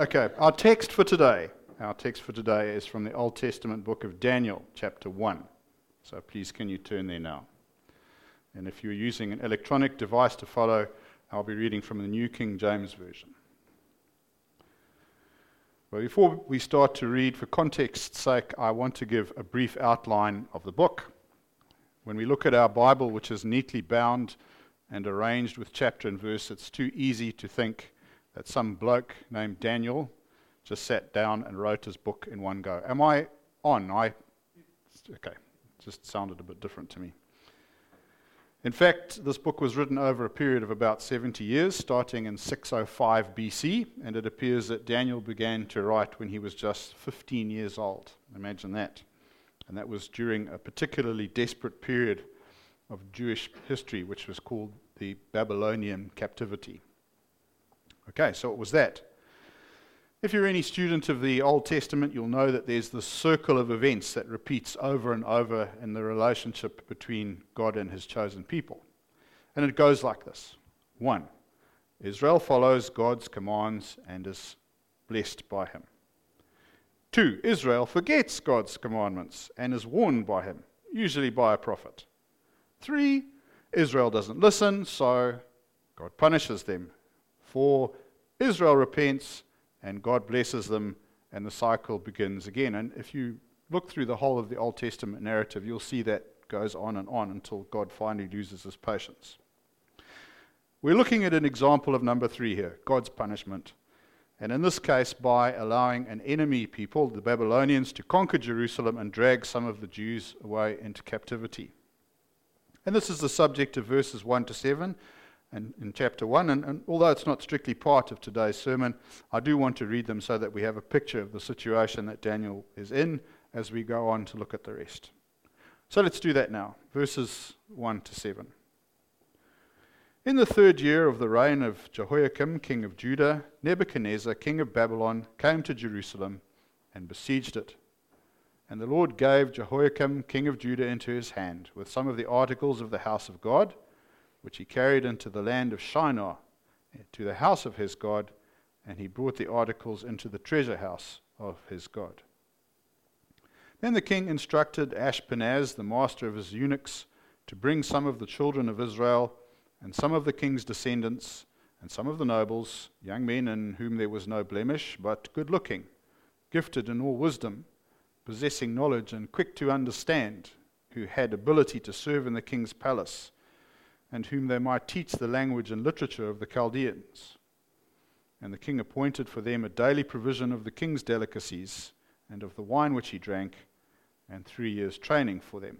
Okay, our text for today. Our text for today is from the Old Testament book of Daniel, chapter 1. So please, can you turn there now? And if you're using an electronic device to follow, I'll be reading from the New King James Version. Well, before we start to read, for context's sake, I want to give a brief outline of the book. When we look at our Bible, which is neatly bound and arranged with chapter and verse, it's too easy to think that some bloke named Daniel just sat down and wrote his book in one go. Am I on? I okay, just sounded a bit different to me. In fact, this book was written over a period of about 70 years, starting in 605 BC, and it appears that Daniel began to write when he was just 15 years old. Imagine that. And that was during a particularly desperate period of Jewish history, which was called the Babylonian captivity. Okay, so it was that. If you're any student of the Old Testament, you'll know that there's this circle of events that repeats over and over in the relationship between God and his chosen people. And it goes like this 1. Israel follows God's commands and is blessed by him. 2. Israel forgets God's commandments and is warned by him, usually by a prophet. 3. Israel doesn't listen, so God punishes them. 4. Israel repents and God blesses them, and the cycle begins again. And if you look through the whole of the Old Testament narrative, you'll see that goes on and on until God finally loses his patience. We're looking at an example of number three here God's punishment. And in this case, by allowing an enemy people, the Babylonians, to conquer Jerusalem and drag some of the Jews away into captivity. And this is the subject of verses 1 to 7 and in chapter 1. And, and, although it's not strictly part of today's sermon, I do want to read them so that we have a picture of the situation that Daniel is in as we go on to look at the rest. So let's do that now. Verses 1 to 7. In the third year of the reign of Jehoiakim, king of Judah, Nebuchadnezzar, king of Babylon, came to Jerusalem and besieged it. And the Lord gave Jehoiakim, king of Judah, into his hand, with some of the articles of the house of God which he carried into the land of Shinar, eh, to the house of his God, and he brought the articles into the treasure house of his God. Then the king instructed Ashpenaz, the master of his eunuchs, to bring some of the children of Israel, and some of the king's descendants, and some of the nobles, young men in whom there was no blemish, but good looking, gifted in all wisdom, possessing knowledge and quick to understand, who had ability to serve in the king's palace and whom they might teach the language and literature of the Chaldeans. And the king appointed for them a daily provision of the king's delicacies and of the wine which he drank, and three years' training for them,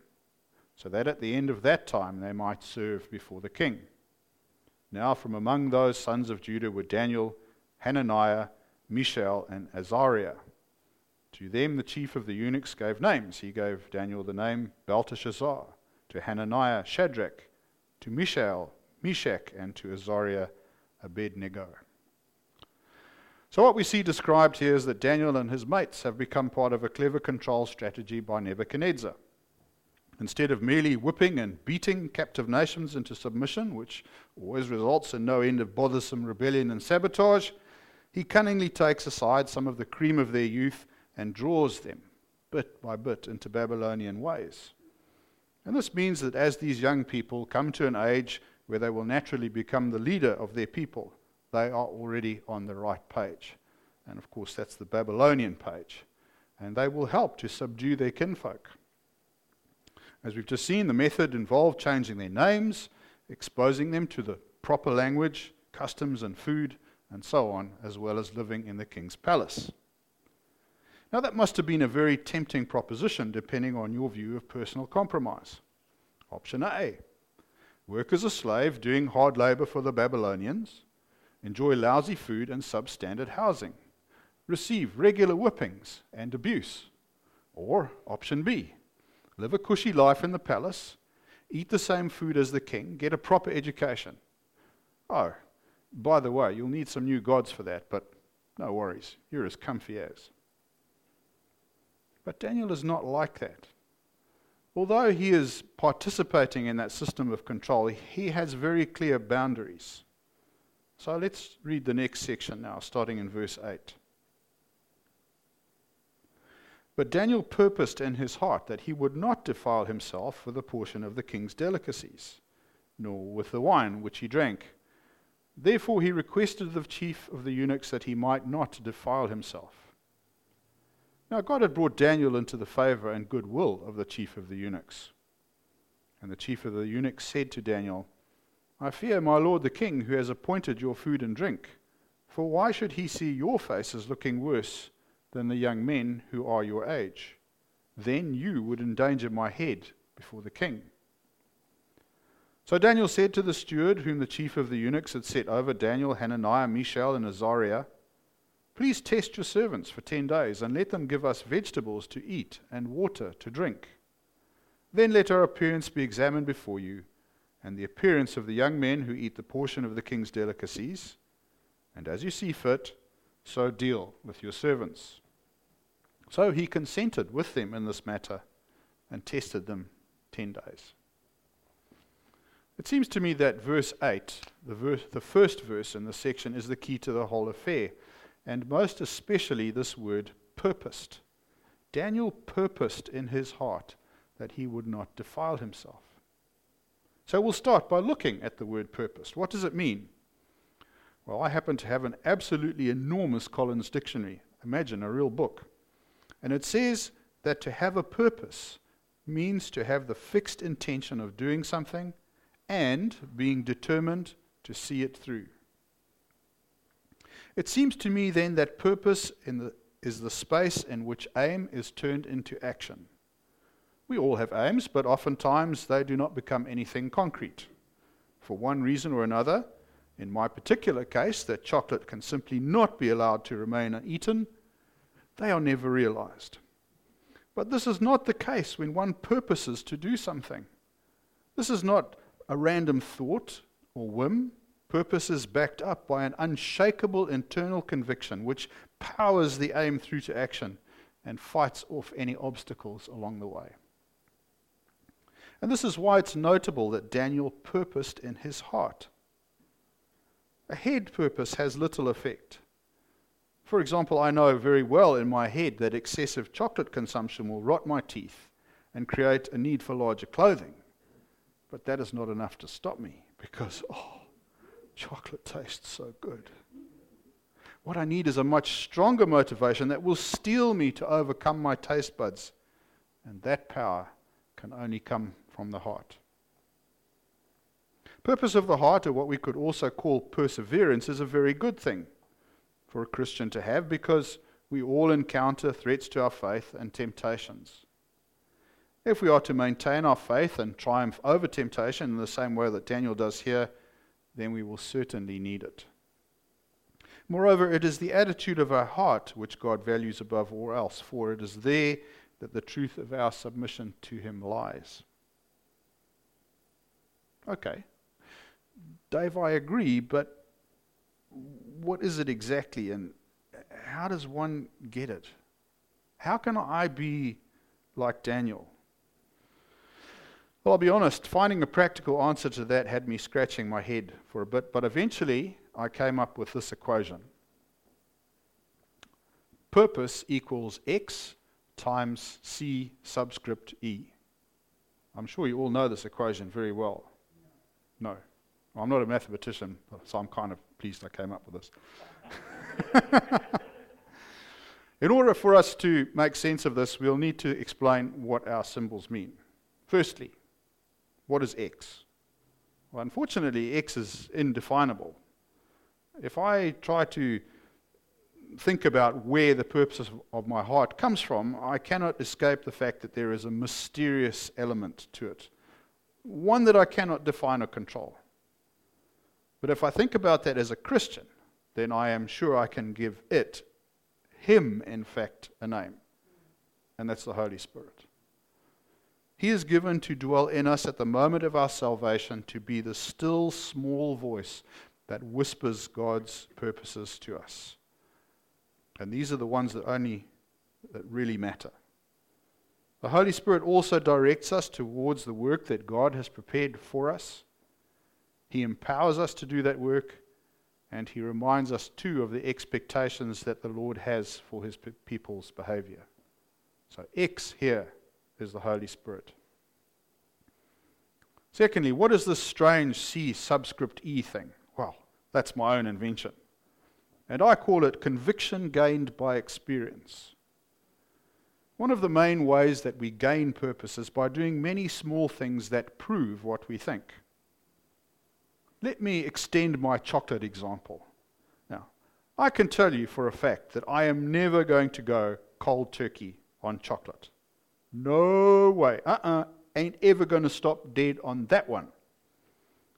so that at the end of that time they might serve before the king. Now, from among those sons of Judah were Daniel, Hananiah, Mishael, and Azariah. To them the chief of the eunuchs gave names. He gave Daniel the name Belteshazzar, to Hananiah, Shadrach, to Mishael, Meshach, and to Azariah, Abednego. So, what we see described here is that Daniel and his mates have become part of a clever control strategy by Nebuchadnezzar. Instead of merely whipping and beating captive nations into submission, which always results in no end of bothersome rebellion and sabotage, he cunningly takes aside some of the cream of their youth and draws them, bit by bit, into Babylonian ways. And this means that as these young people come to an age where they will naturally become the leader of their people, they are already on the right page. And of course, that's the Babylonian page. And they will help to subdue their kinfolk. As we've just seen, the method involved changing their names, exposing them to the proper language, customs, and food, and so on, as well as living in the king's palace. Now, that must have been a very tempting proposition depending on your view of personal compromise. Option A work as a slave doing hard labor for the Babylonians, enjoy lousy food and substandard housing, receive regular whippings and abuse. Or option B live a cushy life in the palace, eat the same food as the king, get a proper education. Oh, by the way, you'll need some new gods for that, but no worries, you're as comfy as. But Daniel is not like that. Although he is participating in that system of control, he has very clear boundaries. So let's read the next section now, starting in verse 8. But Daniel purposed in his heart that he would not defile himself with a portion of the king's delicacies, nor with the wine which he drank. Therefore he requested the chief of the eunuchs that he might not defile himself. Now God had brought Daniel into the favor and goodwill of the chief of the eunuchs. And the chief of the eunuchs said to Daniel, I fear my lord the king, who has appointed your food and drink. For why should he see your faces looking worse than the young men who are your age? Then you would endanger my head before the king. So Daniel said to the steward, whom the chief of the eunuchs had set over Daniel, Hananiah, Mishael, and Azariah, Please test your servants for ten days, and let them give us vegetables to eat and water to drink. Then let our appearance be examined before you, and the appearance of the young men who eat the portion of the king's delicacies and as you see fit, so deal with your servants. So he consented with them in this matter and tested them ten days. It seems to me that verse 8, the, verse, the first verse in this section, is the key to the whole affair, and most especially this word purposed. Daniel purposed in his heart that he would not defile himself. So we'll start by looking at the word purposed. What does it mean? Well, I happen to have an absolutely enormous Collins dictionary. Imagine a real book. And it says that to have a purpose means to have the fixed intention of doing something and being determined to see it through. It seems to me then that purpose the, is the space in which aim is turned into action. We all have aims, but oftentimes they do not become anything concrete. For one reason or another, in my particular case, that chocolate can simply not be allowed to remain uneaten, they are never realized. But this is not the case when one purposes to do something. This is not a random thought or whim. Purpose is backed up by an unshakable internal conviction which powers the aim through to action and fights off any obstacles along the way. And this is why it's notable that Daniel purposed in his heart. A head purpose has little effect. For example, I know very well in my head that excessive chocolate consumption will rot my teeth and create a need for larger clothing. But that is not enough to stop me because, oh, chocolate tastes so good. What I need is a much stronger motivation that will steel me to overcome my taste buds. And that power can only come from the heart. Purpose of the heart, or what we could also call perseverance, is a very good thing for a Christian to have because we all encounter threats to our faith and temptations. If we are to maintain our faith and triumph over temptation in the same way that Daniel does here, then we will certainly need it. Moreover, it is the attitude of our heart which God values above all else, for it is there that the truth of our submission to Him lies. Okay, Dave, I agree, but what is it exactly and how does one get it? How can I be like Daniel? Well, I'll be honest, finding a practical answer to that had me scratching my head for a bit, but eventually I came up with this equation purpose equals X times C subscript E. I'm sure you all know this equation very well. No. I'm not a mathematician, so I'm kind of pleased I came up with this. In order for us to make sense of this, we'll need to explain what our symbols mean. Firstly, what is x? Well, unfortunately, x is indefinable. If I try to think about where the purpose of my heart comes from, I cannot escape the fact that there is a mysterious element to it, one that I cannot define or control. But if I think about that as a Christian, then I am sure I can give it, Him, in fact, a name. And that's the Holy Spirit. He is given to dwell in us at the moment of our salvation to be the still small voice that whispers God's purposes to us. And these are the ones that only that really matter. The Holy Spirit also directs us towards the work that God has prepared for us. He empowers us to do that work, and He reminds us too of the expectations that the Lord has for His people's behavior. So X here is the Holy Spirit. Secondly, what is this strange C subscript E thing? Well, that's my own invention. And I call it conviction gained by experience. One of the main ways that we gain purpose is by doing many small things that prove what we think. Let me extend my chocolate example. Now, I can tell you for a fact that I am never going to go cold turkey on chocolate. No way. Uh uh-uh. uh. Ain't ever going to stop dead on that one.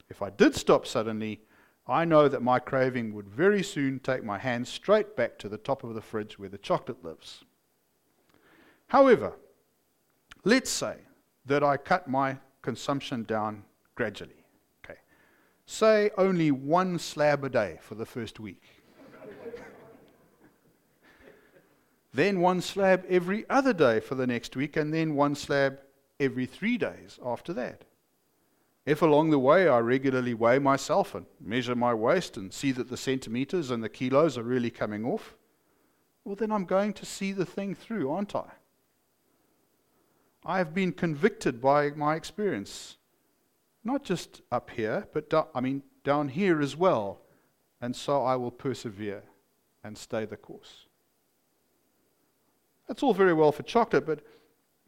If I did stop suddenly, I know that my craving would very soon take my hand straight back to the top of the fridge where the chocolate lives. However, let's say that I cut my consumption down gradually. Okay. Say only one slab a day for the first week. then one slab every other day for the next week, and then one slab every three days after that. If along the way I regularly weigh myself and measure my waist and see that the centimeters and the kilos are really coming off, well, then I'm going to see the thing through, aren't I? I have been convicted by my experience, not just up here, but do- I mean down here as well, and so I will persevere and stay the course. That's all very well for chocolate, but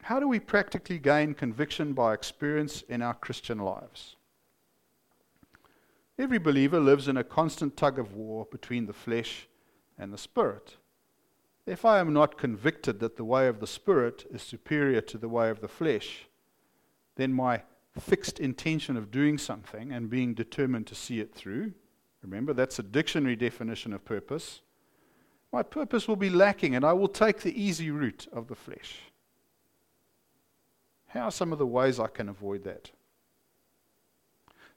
how do we practically gain conviction by experience in our Christian lives? Every believer lives in a constant tug of war between the flesh and the spirit. If I am not convicted that the way of the spirit is superior to the way of the flesh, then my fixed intention of doing something and being determined to see it through, remember that's a dictionary definition of purpose, my purpose will be lacking and I will take the easy route of the flesh. How are some of the ways I can avoid that?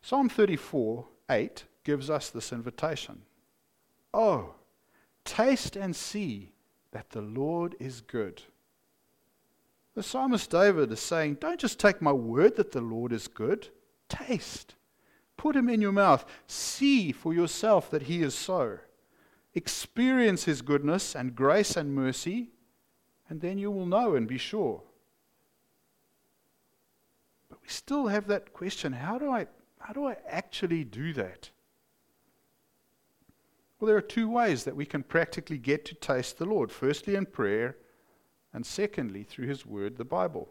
Psalm 34 8 gives us this invitation. Oh, taste and see that the Lord is good. The psalmist David is saying, Don't just take my word that the Lord is good, taste. Put him in your mouth. See for yourself that he is so. Experience his goodness and grace and mercy, and then you will know and be sure But we still have that question how do I, how do I actually do that? Well, there are two ways that we can practically get to taste the Lord. Firstly, in prayer, and secondly, through His Word, the Bible.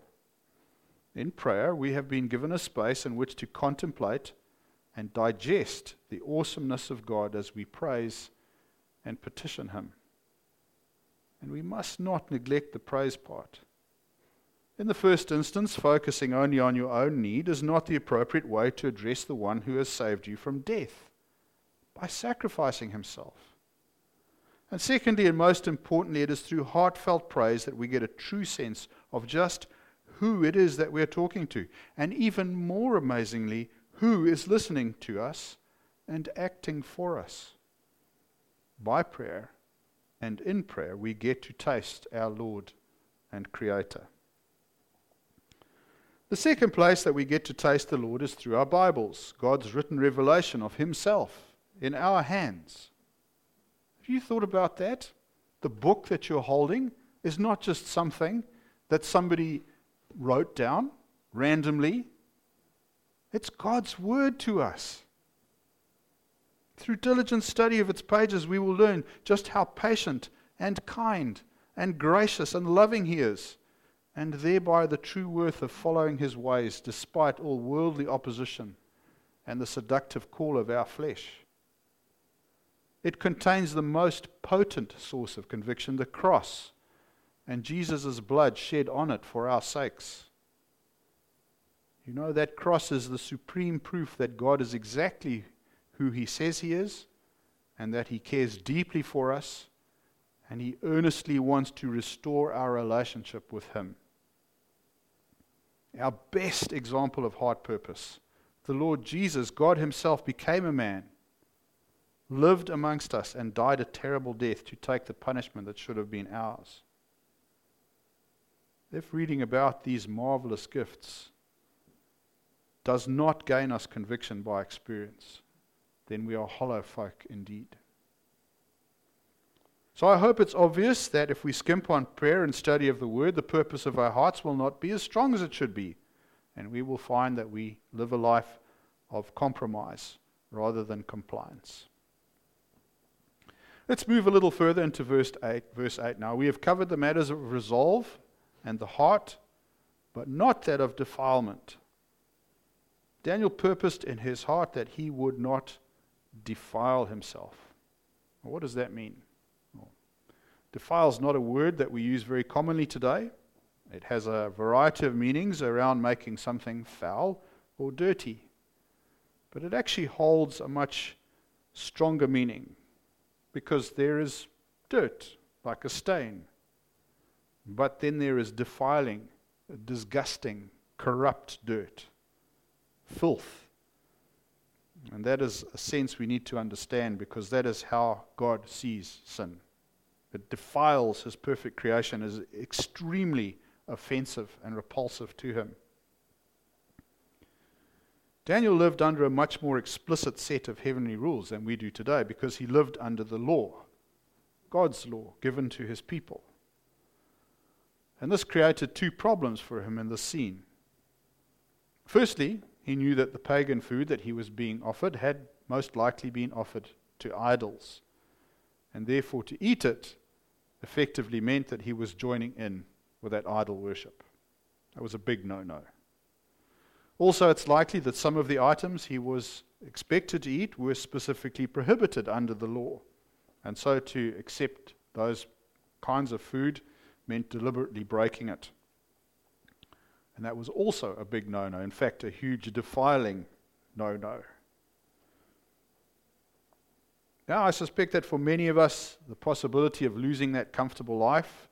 In prayer, we have been given a space in which to contemplate and digest the awesomeness of God as we praise and petition Him. And we must not neglect the praise part. In the first instance, focusing only on your own need is not the appropriate way to address the one who has saved you from death by sacrificing himself. And secondly, and most importantly, it is through heartfelt praise that we get a true sense of just who it is that we're talking to. And even more amazingly, who is listening to us and acting for us. By prayer and in prayer, we get to taste our Lord and Creator. The second place that we get to taste the Lord is through our Bibles, God's written revelation of Himself in our hands. Have you thought about that? The book that you're holding is not just something that somebody wrote down randomly, it's God's Word to us. Through diligent study of its pages, we will learn just how patient and kind and gracious and loving He is and thereby the true worth of following his ways despite all worldly opposition and the seductive call of our flesh. It contains the most potent source of conviction, the cross, and Jesus' blood shed on it for our sakes. You know, that cross is the supreme proof that God is exactly who he says he is, and that he cares deeply for us, and he earnestly wants to restore our relationship with him our best example of heart purpose. The Lord Jesus, God Himself, became a man, lived amongst us, and died a terrible death to take the punishment that should have been ours. If reading about these marvelous gifts does not gain us conviction by experience, then we are hollow folk indeed. So I hope it's obvious that if we skimp on prayer and study of the Word, the purpose of our hearts will not be as strong as it should be. And we will find that we live a life of compromise rather than compliance. Let's move a little further into verse 8. Verse 8 now. We have covered the matters of resolve and the heart, but not that of defilement. Daniel purposed in his heart that he would not defile himself. Well, what does that mean? Well, defile is not a word that we use very commonly today. It has a variety of meanings around making something foul or dirty. But it actually holds a much stronger meaning because there is dirt, like a stain. But then there is defiling, disgusting, corrupt dirt filth. And that is a sense we need to understand because that is how God sees sin. It defiles his perfect creation, is extremely offensive and repulsive to him. Daniel lived under a much more explicit set of heavenly rules than we do today because he lived under the law, God's law given to his people. And this created two problems for him in the scene. Firstly, he knew that the pagan food that he was being offered had most likely been offered to idols. And therefore, to eat it effectively meant that he was joining in with that idol worship. That was a big no no. Also, it's likely that some of the items he was expected to eat were specifically prohibited under the law. And so to accept those kinds of food meant deliberately breaking it. And that was also a big no no. In fact, a huge defiling no no. Now, I suspect that for many of us, the possibility of losing that comfortable life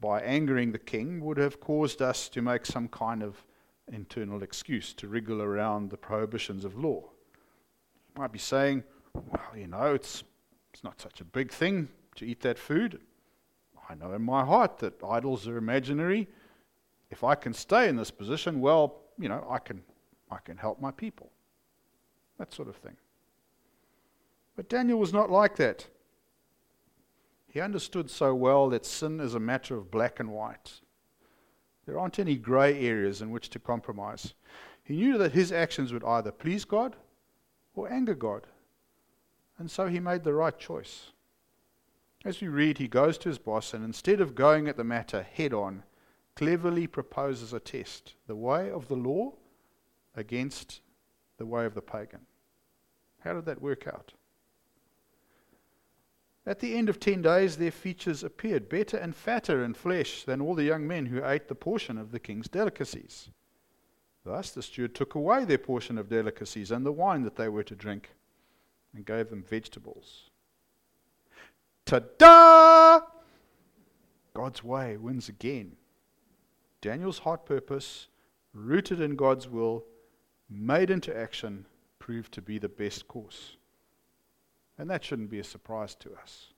by angering the king would have caused us to make some kind of internal excuse to wriggle around the prohibitions of law. You might be saying, well, you know, it's, it's not such a big thing to eat that food. I know in my heart that idols are imaginary if I can stay in this position, well, you know, I can, I can help my people. That sort of thing. But Daniel was not like that. He understood so well that sin is a matter of black and white. There aren't any grey areas in which to compromise. He knew that his actions would either please God or anger God. And so he made the right choice. As we read, he goes to his boss, and instead of going at the matter head on, cleverly proposes a test the way of the law against the way of the pagan. How did that work out? At the end of ten days, their features appeared better and fatter in flesh than all the young men who ate the portion of the king's delicacies. Thus the steward took away their portion of delicacies and the wine that they were to drink and gave them vegetables. Ta da! God's way wins again. Daniel's heart purpose, rooted in God's will, made into action, proved to be the best course. And that shouldn't be a surprise to us.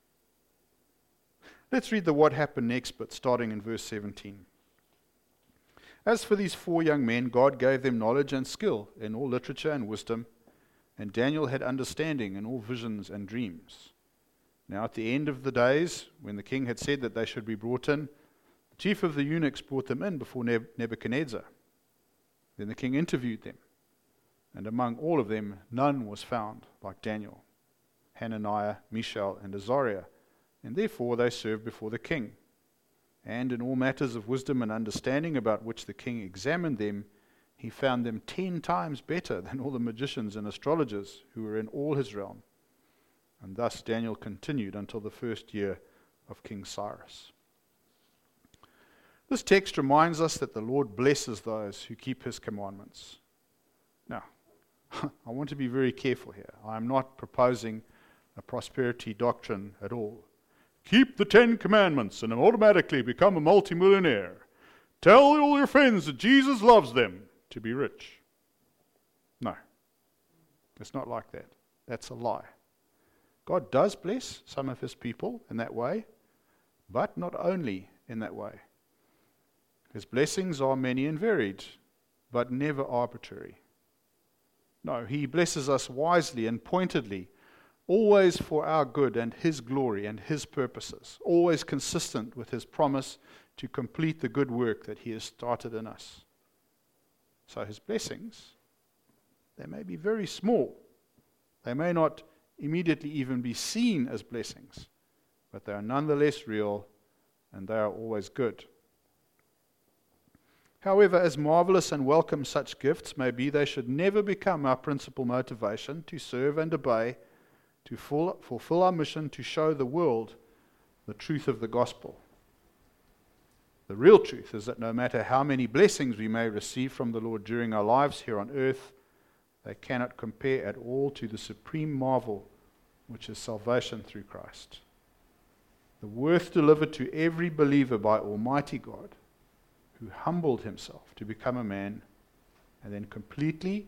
Let's read the what happened next, but starting in verse 17. As for these four young men, God gave them knowledge and skill in all literature and wisdom, and Daniel had understanding in all visions and dreams. Now, at the end of the days, when the king had said that they should be brought in, chief of the eunuchs brought them in before Nebuchadnezzar. Then the king interviewed them, and among all of them none was found like Daniel, Hananiah, Mishael, and Azariah, and therefore they served before the king. And in all matters of wisdom and understanding about which the king examined them, he found them ten times better than all the magicians and astrologers who were in all his realm. And thus Daniel continued until the first year of King Cyrus. This text reminds us that the Lord blesses those who keep his commandments. Now, I want to be very careful here. I am not proposing a prosperity doctrine at all. Keep the Ten Commandments and automatically become a multimillionaire. Tell all your friends that Jesus loves them to be rich. No, it's not like that. That's a lie. God does bless some of his people in that way, but not only in that way. His blessings are many and varied, but never arbitrary. No, He blesses us wisely and pointedly always for our good and His glory and His purposes, always consistent with His promise to complete the good work that He has started in us. So His blessings, they may be very small. They may not immediately even be seen as blessings, but they are nonetheless real and they are always good. However, as marvelous and welcome such gifts may be, they should never become our principal motivation to serve and obey, to full, fulfill our mission to show the world the truth of the gospel. The real truth is that no matter how many blessings we may receive from the Lord during our lives here on earth, they cannot compare at all to the supreme marvel which is salvation through Christ. The worth delivered to every believer by Almighty God who humbled himself to become a man and then completely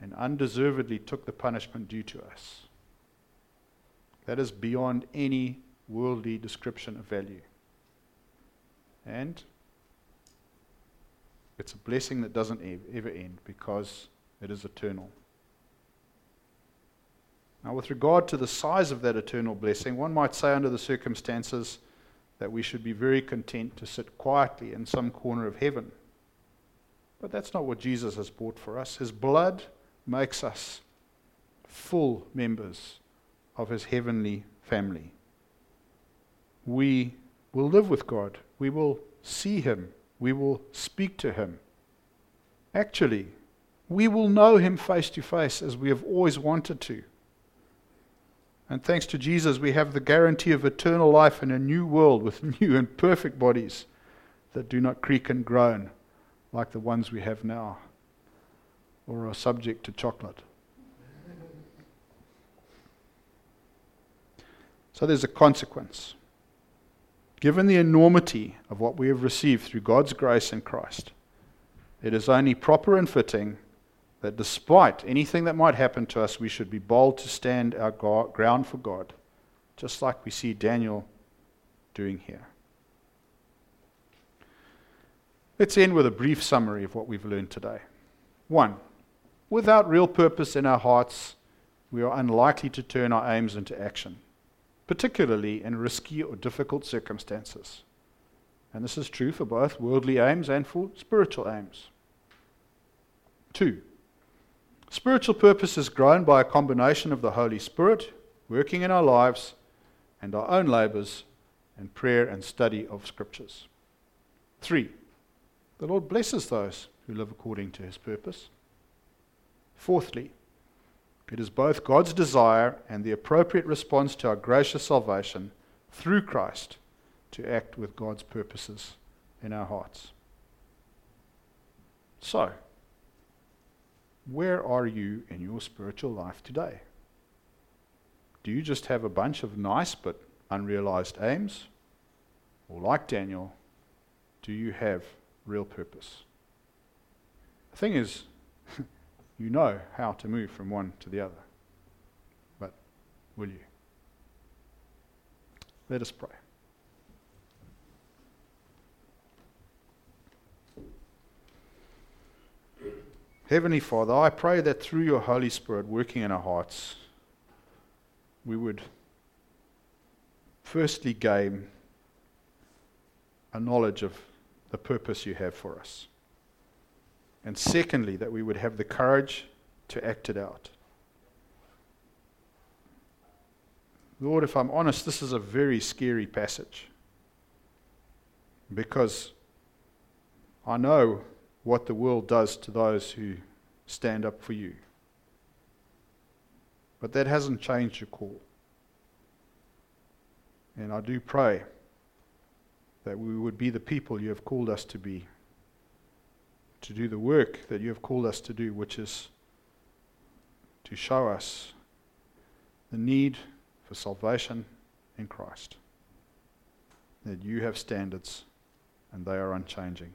and undeservedly took the punishment due to us. That is beyond any worldly description of value. And it's a blessing that doesn't ever end because it is eternal. Now, with regard to the size of that eternal blessing, one might say, under the circumstances, that we should be very content to sit quietly in some corner of heaven. But that's not what Jesus has bought for us. His blood makes us full members of his heavenly family. We will live with God, we will see him, we will speak to him. Actually, we will know him face to face as we have always wanted to. And thanks to Jesus, we have the guarantee of eternal life in a new world with new and perfect bodies that do not creak and groan like the ones we have now or are subject to chocolate. So there's a consequence. Given the enormity of what we have received through God's grace in Christ, it is only proper and fitting that despite anything that might happen to us, we should be bold to stand our God, ground for God, just like we see Daniel doing here. Let's end with a brief summary of what we've learned today. One, without real purpose in our hearts, we are unlikely to turn our aims into action, particularly in risky or difficult circumstances. And this is true for both worldly aims and for spiritual aims. Two, Spiritual purpose is grown by a combination of the Holy Spirit working in our lives and our own labors and prayer and study of Scriptures. Three, the Lord blesses those who live according to his purpose. Fourthly, it is both God's desire and the appropriate response to our gracious salvation through Christ to act with God's purposes in our hearts. So, where are you in your spiritual life today? Do you just have a bunch of nice but unrealized aims? Or, like Daniel, do you have real purpose? The thing is, you know how to move from one to the other. But will you? Let us pray. Heavenly Father, I pray that through your Holy Spirit working in our hearts, we would firstly gain a knowledge of the purpose you have for us. And secondly, that we would have the courage to act it out. Lord, if I'm honest, this is a very scary passage. Because I know what the world does to those who stand up for you. But that hasn't changed your call. And I do pray that we would be the people you have called us to be, to do the work that you have called us to do, which is to show us the need for salvation in Christ. That you have standards and they are unchanging.